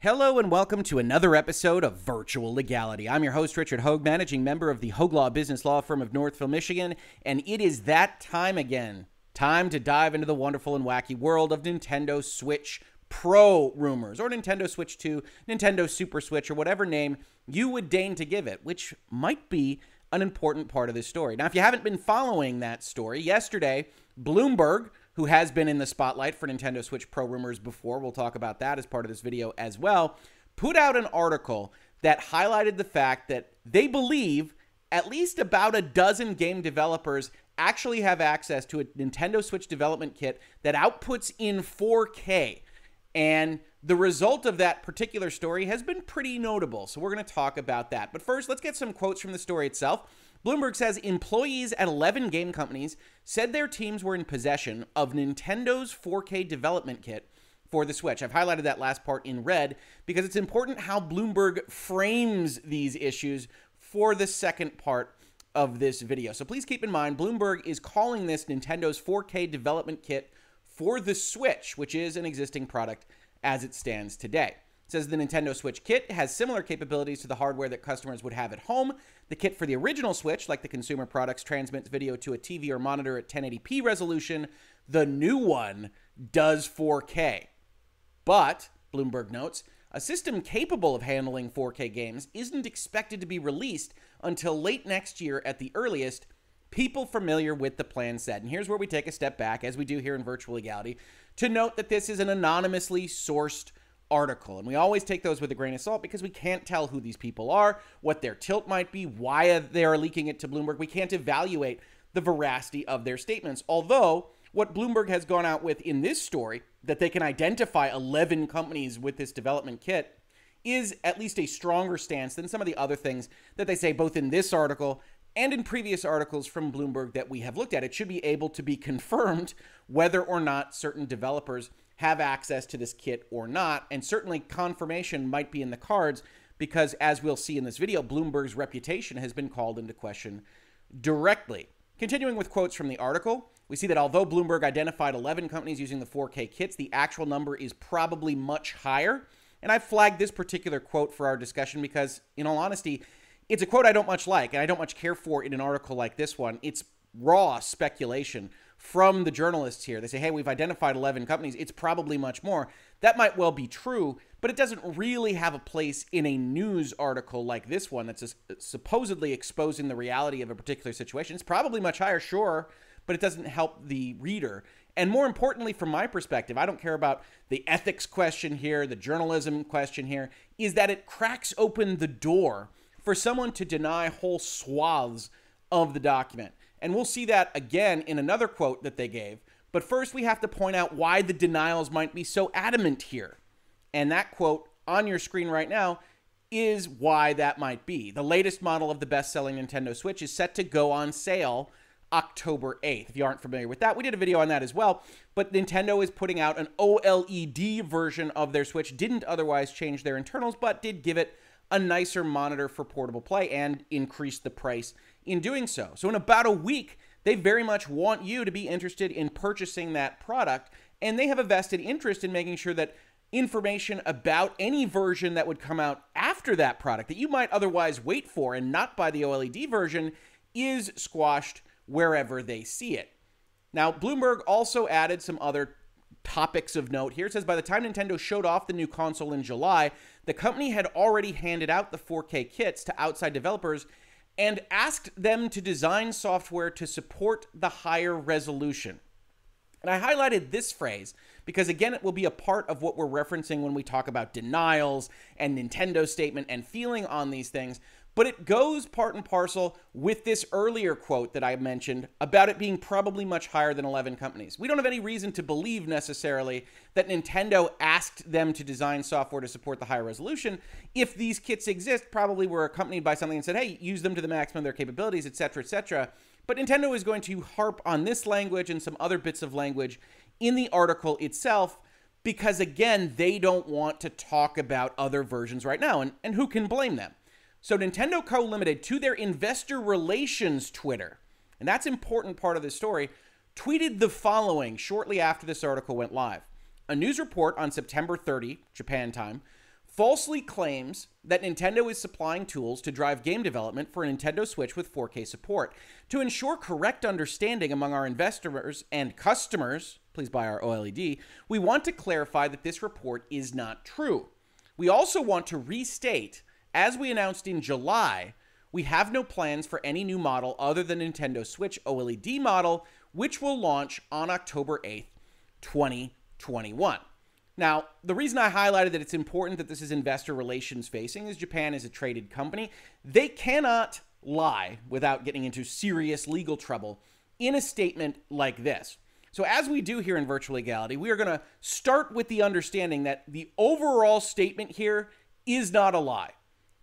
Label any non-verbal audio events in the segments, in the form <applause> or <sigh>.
Hello and welcome to another episode of Virtual Legality. I'm your host, Richard Hoeg, managing member of the Hoeg Law Business Law Firm of Northville, Michigan, and it is that time again. Time to dive into the wonderful and wacky world of Nintendo Switch Pro rumors, or Nintendo Switch 2, Nintendo Super Switch, or whatever name you would deign to give it, which might be an important part of this story. Now, if you haven't been following that story, yesterday, Bloomberg who has been in the spotlight for Nintendo Switch Pro rumors before. We'll talk about that as part of this video as well. Put out an article that highlighted the fact that they believe at least about a dozen game developers actually have access to a Nintendo Switch development kit that outputs in 4K. And the result of that particular story has been pretty notable. So we're going to talk about that. But first, let's get some quotes from the story itself. Bloomberg says employees at 11 game companies said their teams were in possession of Nintendo's 4K development kit for the Switch. I've highlighted that last part in red because it's important how Bloomberg frames these issues for the second part of this video. So please keep in mind, Bloomberg is calling this Nintendo's 4K development kit for the Switch, which is an existing product as it stands today. It says the Nintendo Switch kit has similar capabilities to the hardware that customers would have at home. The kit for the original Switch, like the consumer products, transmits video to a TV or monitor at 1080p resolution. The new one does 4K. But, Bloomberg notes, a system capable of handling 4K games isn't expected to be released until late next year at the earliest. People familiar with the plan said. And here's where we take a step back, as we do here in Virtual Legality, to note that this is an anonymously sourced article. And we always take those with a grain of salt because we can't tell who these people are, what their tilt might be, why they are leaking it to Bloomberg. We can't evaluate the veracity of their statements. Although, what Bloomberg has gone out with in this story, that they can identify 11 companies with this development kit, is at least a stronger stance than some of the other things that they say both in this article and in previous articles from Bloomberg that we have looked at. It should be able to be confirmed whether or not certain developers have access to this kit or not. And certainly confirmation might be in the cards because, as we'll see in this video, Bloomberg's reputation has been called into question directly. Continuing with quotes from the article, we see that although Bloomberg identified 11 companies using the 4K kits, the actual number is probably much higher. And I flagged this particular quote for our discussion because, in all honesty, it's a quote I don't much like and I don't much care for in an article like this one. It's raw speculation from the journalists here. They say, hey, we've identified 11 companies. It's probably much more. That might well be true, but it doesn't really have a place in a news article like this one that's uh, supposedly exposing the reality of a particular situation. It's probably much higher, sure, but it doesn't help the reader. And more importantly, from my perspective, I don't care about the ethics question here, the journalism question here, is that it cracks open the door for someone to deny whole swaths of the document. And we'll see that again in another quote that they gave. But first, we have to point out why the denials might be so adamant here. And that quote on your screen right now is why that might be. The latest model of the best selling Nintendo Switch is set to go on sale October 8th. If you aren't familiar with that, we did a video on that as well. But Nintendo is putting out an OLED version of their Switch. Didn't otherwise change their internals, but did give it a nicer monitor for portable play and increase the price in doing so. So, in about a week, they very much want you to be interested in purchasing that product, and they have a vested interest in making sure that information about any version that would come out after that product that you might otherwise wait for and not buy the OLED version is squashed wherever they see it. Now, Bloomberg also added some other topics of note here. It says by the time Nintendo showed off the new console in July, the company had already handed out the 4K kits to outside developers and asked them to design software to support the higher resolution. And I highlighted this phrase because, again, it will be a part of what we're referencing when we talk about denials and Nintendo statement and feeling on these things but it goes part and parcel with this earlier quote that I mentioned about it being probably much higher than 11 companies. We don't have any reason to believe necessarily that Nintendo asked them to design software to support the higher resolution. If these kits exist, probably were accompanied by something and said, hey, use them to the maximum of their capabilities, etc., etc. But Nintendo is going to harp on this language and some other bits of language in the article itself because, again, they don't want to talk about other versions right now. And, and who can blame them? So Nintendo Co. Limited, to their investor relations Twitter, and that's important part of the story, tweeted the following shortly after this article went live. A news report on September 30, Japan time, falsely claims that Nintendo is supplying tools to drive game development for a Nintendo Switch with 4K support. To ensure correct understanding among our investors and customers, please buy our OLED, we want to clarify that this report is not true. We also want to restate, as we announced in July, we have no plans for any new model other than Nintendo Switch OLED model, which will launch on October 8th, 2021. Now, the reason I highlighted that it's important that this is investor relations facing is Japan is a traded company. They cannot lie without getting into serious legal trouble in a statement like this. So, as we do here in Virtual Legality, we are going to start with the understanding that the overall statement here is not a lie.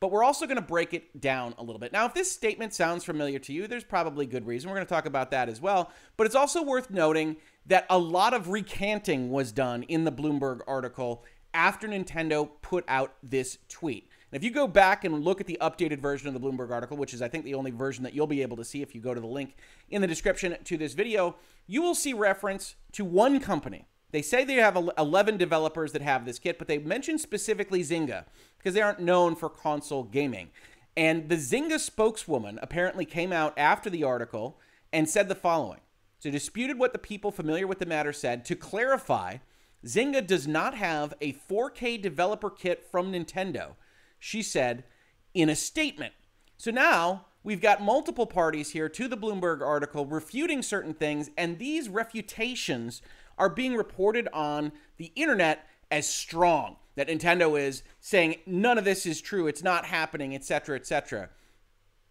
But we're also going to break it down a little bit. Now, if this statement sounds familiar to you, there's probably good reason. We're going to talk about that as well. But it's also worth noting that a lot of recanting was done in the Bloomberg article after Nintendo put out this tweet. And if you go back and look at the updated version of the Bloomberg article, which is, I think, the only version that you'll be able to see if you go to the link in the description to this video, you will see reference to one company. They say they have 11 developers that have this kit, but they mention specifically Zynga because they aren't known for console gaming. And the Zynga spokeswoman apparently came out after the article and said the following so disputed what the people familiar with the matter said. To clarify, Zynga does not have a 4K developer kit from Nintendo, she said in a statement. So now we've got multiple parties here to the Bloomberg article refuting certain things, and these refutations are being reported on the internet as strong. That Nintendo is saying none of this is true, it's not happening, etc., etc.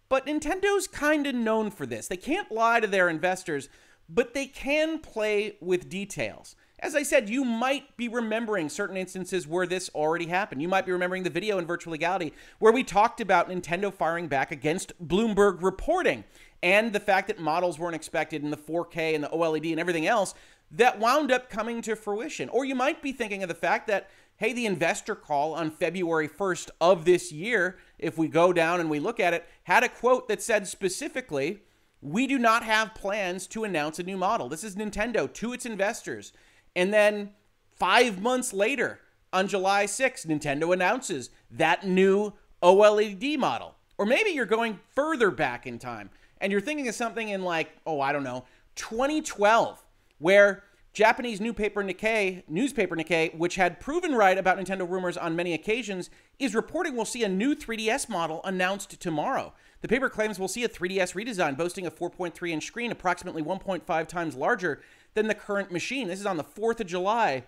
But Nintendo's kind of known for this. They can't lie to their investors but they can play with details. As I said, you might be remembering certain instances where this already happened. You might be remembering the video in Virtual Legality where we talked about Nintendo firing back against Bloomberg reporting and the fact that models weren't expected in the 4K and the OLED and everything else that wound up coming to fruition. Or you might be thinking of the fact that, hey, the investor call on February 1st of this year, if we go down and we look at it, had a quote that said specifically, we do not have plans to announce a new model. This is Nintendo to its investors. And then five months later, on July 6th, Nintendo announces that new OLED model. Or maybe you're going further back in time and you're thinking of something in like, oh, I don't know, 2012, where Japanese newspaper Nikkei, newspaper Nikkei, which had proven right about Nintendo rumors on many occasions, is reporting we'll see a new 3DS model announced tomorrow. The paper claims we'll see a 3DS redesign boasting a 4.3 inch screen approximately 1.5 times larger than the current machine. This is on the 4th of July,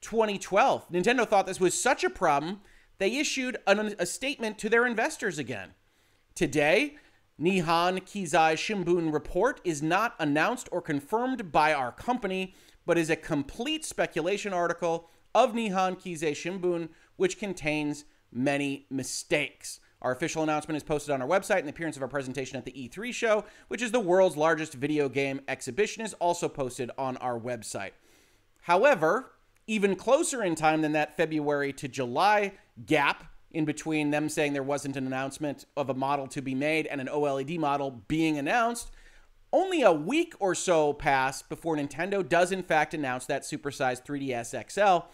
2012. Nintendo thought this was such a problem, they issued an, a statement to their investors again. Today, Nihon Keizai Shimbun report is not announced or confirmed by our company, but is a complete speculation article of Nihon Keizai Shimbun, which contains many mistakes. Our official announcement is posted on our website, and the appearance of our presentation at the E3 show, which is the world's largest video game exhibition, is also posted on our website. However, even closer in time than that February to July gap in between them saying there wasn't an announcement of a model to be made and an OLED model being announced, only a week or so passed before Nintendo does in fact announce that supersized 3DS XL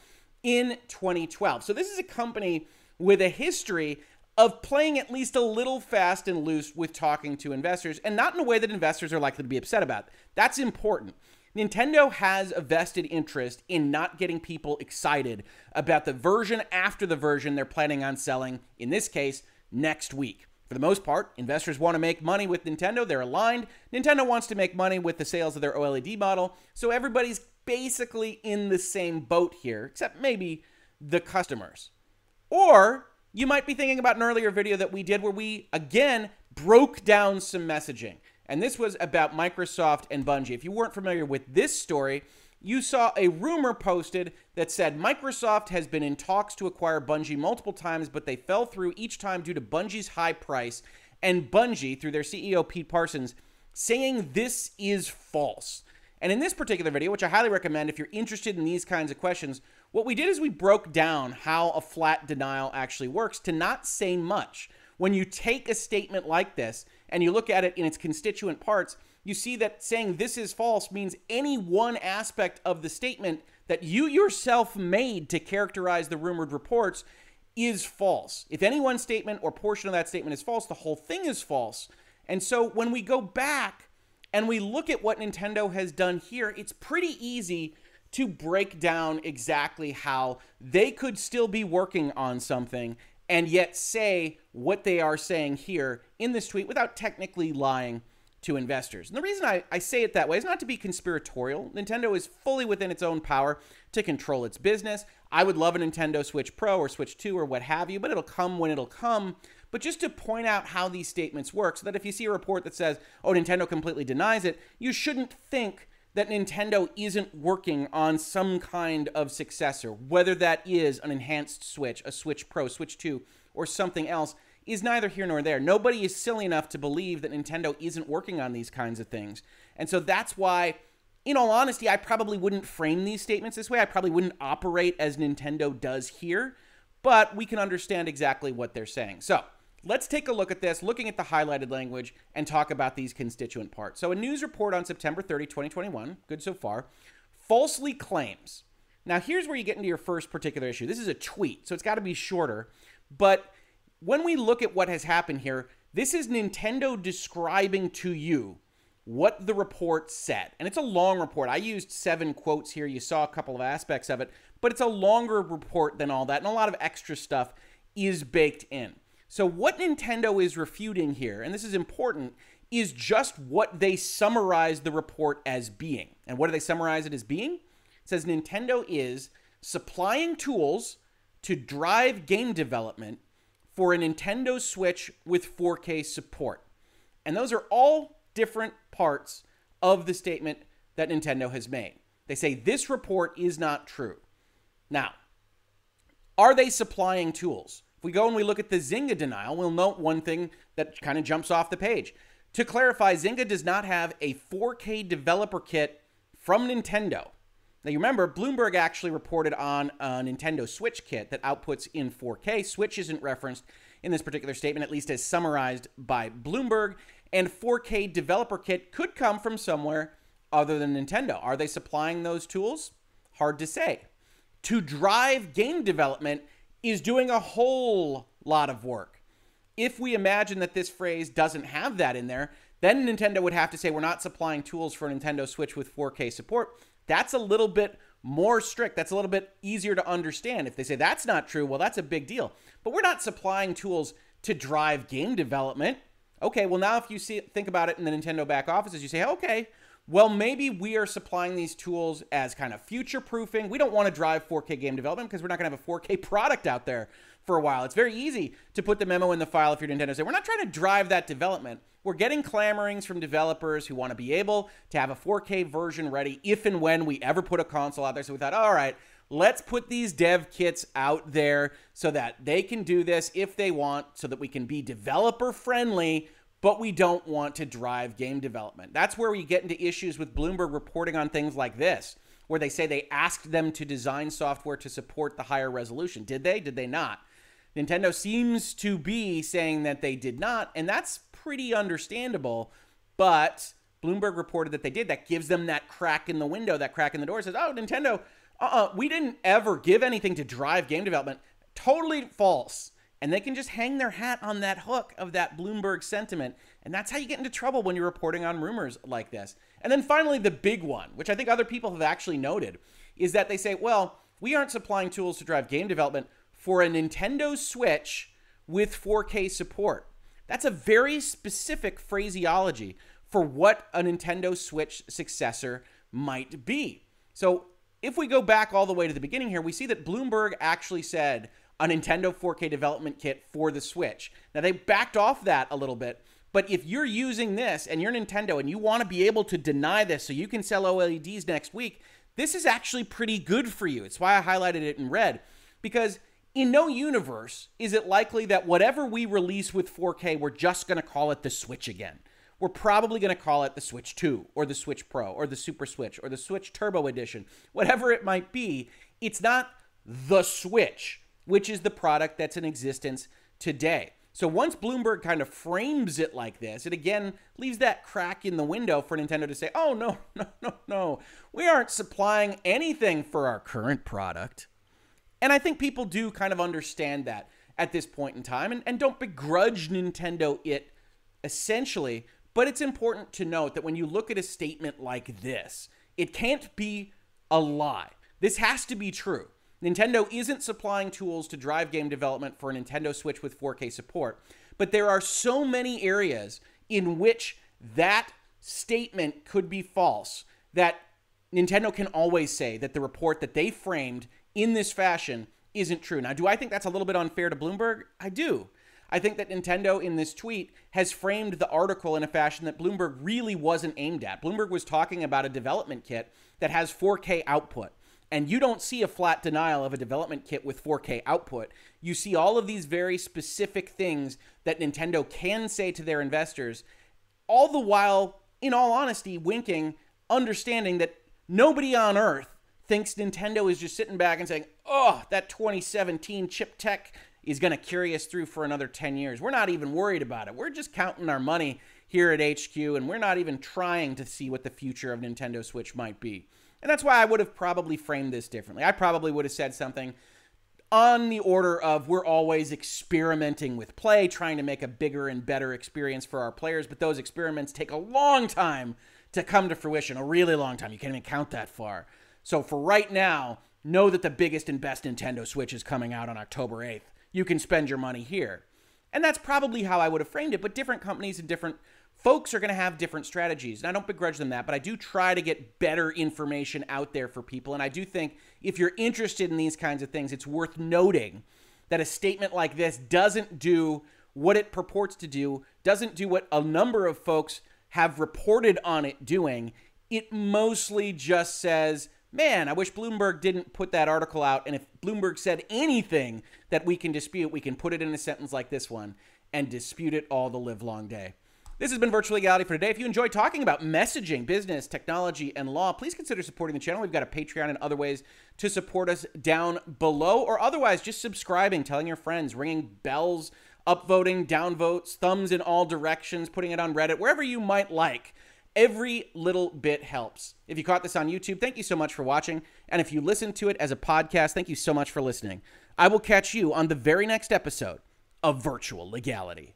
in 2012. So this is a company with a history of playing at least a little fast and loose with talking to investors and not in a way that investors are likely to be upset about. That's important. Nintendo has a vested interest in not getting people excited about the version after the version they're planning on selling, in this case, next week. For the most part, investors want to make money with Nintendo. They're aligned. Nintendo wants to make money with the sales of their OLED model. So everybody's basically in the same boat here, except maybe the customers. Or you might be thinking about an earlier video that we did where we, again, broke down some messaging. And this was about Microsoft and Bungie. If you weren't familiar with this story, you saw a rumor posted that said Microsoft has been in talks to acquire Bungie multiple times, but they fell through each time due to Bungie's high price. And Bungie, through their CEO Pete Parsons, saying this is false. And in this particular video, which I highly recommend if you're interested in these kinds of questions, what we did is we broke down how a flat denial actually works to not say much. When you take a statement like this and you look at it in its constituent parts, you see that saying this is false means any one aspect of the statement that you yourself made to characterize the rumored reports is false. If any one statement or portion of that statement is false, the whole thing is false. And so when we go back and we look at what Nintendo has done here, it's pretty easy to break down exactly how they could still be working on something and yet say what they are saying here in this tweet without technically lying to investors. And the reason I, I say it that way is not to be conspiratorial. Nintendo is fully within its own power to control its business. I would love a Nintendo Switch Pro or Switch 2 or what have you, but it'll come when it'll come. But just to point out how these statements work so that if you see a report that says, oh, Nintendo completely denies it, you shouldn't think that Nintendo isn't working on some kind of successor, whether that is an enhanced Switch, a Switch Pro, Switch 2, or something else, is neither here nor there. Nobody is silly enough to believe that Nintendo isn't working on these kinds of things. And so that's why, in all honesty, I probably wouldn't frame these statements this way. I probably wouldn't operate as Nintendo does here, but we can understand exactly what they're saying. So, Let's take a look at this, looking at the highlighted language, and talk about these constituent parts. So, a news report on September 30, 2021, good so far, falsely claims. Now, here's where you get into your first particular issue. This is a tweet, so it's got to be shorter. But when we look at what has happened here, this is Nintendo describing to you what the report said. And it's a long report. I used seven quotes here. You saw a couple of aspects of it, but it's a longer report than all that, and a lot of extra stuff is baked in. So, what Nintendo is refuting here, and this is important, is just what they summarize the report as being. And what do they summarize it as being? It says Nintendo is supplying tools to drive game development for a Nintendo Switch with 4K support. And those are all different parts of the statement that Nintendo has made. They say this report is not true. Now, are they supplying tools? We go and we look at the Zynga denial, we'll note one thing that kind of jumps off the page. To clarify, Zynga does not have a 4K developer kit from Nintendo. Now, you remember, Bloomberg actually reported on a Nintendo Switch kit that outputs in 4K. Switch isn't referenced in this particular statement, at least as summarized by Bloomberg. And 4K developer kit could come from somewhere other than Nintendo. Are they supplying those tools? Hard to say. To drive game development, is doing a whole lot of work. If we imagine that this phrase doesn't have that in there, then Nintendo would have to say we're not supplying tools for Nintendo Switch with 4K support. That's a little bit more strict. That's a little bit easier to understand. If they say that's not true, well, that's a big deal. But we're not supplying tools to drive game development. Okay, well, now if you see think about it in the Nintendo back offices, you say, okay, well, maybe we are supplying these tools as kind of future proofing. We don't want to drive 4K game development because we're not going to have a 4K <laughs> product out there for a while. It's very easy to put the memo in the file if you're Nintendo. Say, we're not trying to drive that development. We're getting clamorings from developers who want to be able to have a 4K version ready if and when we ever put a console out there. So we thought, all right, let's put these dev kits out there so that they can do this if they want, so that we can be developer friendly but we don't want to drive game development. That's where we get into issues with Bloomberg reporting on things like this, where they say they asked them to design software to support the higher resolution. Did they? Did they not? Nintendo seems to be saying that they did not, and that's pretty understandable, but Bloomberg reported that they did. That gives them that crack in the window, that crack in the door. It says, oh, Nintendo, uh-uh, we didn't ever give anything to drive game development. Totally false and they can just hang their hat on that hook of that Bloomberg sentiment. And that's how you get into trouble when you're reporting on rumors like this. And then finally, the big one, which I think other people have actually noted, is that they say, well, we aren't supplying tools to drive game development for a Nintendo Switch with 4K support. That's a very specific phraseology for what a Nintendo Switch successor might be. So if we go back all the way to the beginning here, we see that Bloomberg actually said a Nintendo 4K development kit for the Switch. Now they backed off that a little bit, but if you're using this and you're Nintendo and you want to be able to deny this so you can sell OLEDs next week, this is actually pretty good for you. It's why I highlighted it in red because in no universe is it likely that whatever we release with 4K, we're just going to call it the Switch again. We're probably going to call it the Switch 2 or the Switch Pro or the Super Switch or the Switch Turbo Edition, whatever it might be. It's not the Switch which is the product that's in existence today. So once Bloomberg kind of frames it like this, it again leaves that crack in the window for Nintendo to say, oh, no, <laughs> no, no, no. We aren't supplying anything for our current product. And I think people do kind of understand that at this point in time and, and don't begrudge Nintendo it essentially. But it's important to note that when you look at a statement like this, it can't be a lie. This has to be true. Nintendo isn't supplying tools to drive game development for a Nintendo Switch with 4K support, but there are so many areas in which that statement could be false that Nintendo can always say that the report that they framed in this fashion isn't true. Now, do I think that's a little bit unfair to Bloomberg? I do. I think that Nintendo in this tweet has framed the article in a fashion that Bloomberg really wasn't aimed at. Bloomberg was talking about a development kit that has 4K output. And you don't see a flat denial of a development kit with 4K output. You see all of these very specific things that Nintendo can say to their investors, all the while, in all honesty, winking, understanding that nobody on earth thinks Nintendo is just sitting back and saying, oh, that 2017 chip tech is going to carry us through for another 10 years. We're not even worried about it. We're just counting our money here at HQ, and we're not even trying to see what the future of Nintendo Switch might be. And that's why I would have probably framed this differently. I probably would have said something on the order of we're always experimenting with play, trying to make a bigger and better experience for our players, but those experiments take a long time to come to fruition, a really long time. You can't even count that far. So for right now, know that the biggest and best Nintendo Switch is coming out on October 8th. You can spend your money here. And that's probably how I would have framed it, but different companies and different folks are going to have different strategies. And I don't begrudge them that, but I do try to get better information out there for people. And I do think if you're interested in these kinds of things, it's worth noting that a statement like this doesn't do what it purports to do, doesn't do what a number of folks have reported on it doing. It mostly just says, man, I wish Bloomberg didn't put that article out. And if Bloomberg said anything that we can dispute, we can put it in a sentence like this one and dispute it all the live long day. This has been Virtual Legality for today. If you enjoy talking about messaging, business, technology, and law, please consider supporting the channel. We've got a Patreon and other ways to support us down below, or otherwise just subscribing, telling your friends, ringing bells, upvoting, downvotes, thumbs in all directions, putting it on Reddit, wherever you might like. Every little bit helps. If you caught this on YouTube, thank you so much for watching. And if you listen to it as a podcast, thank you so much for listening. I will catch you on the very next episode of Virtual Legality.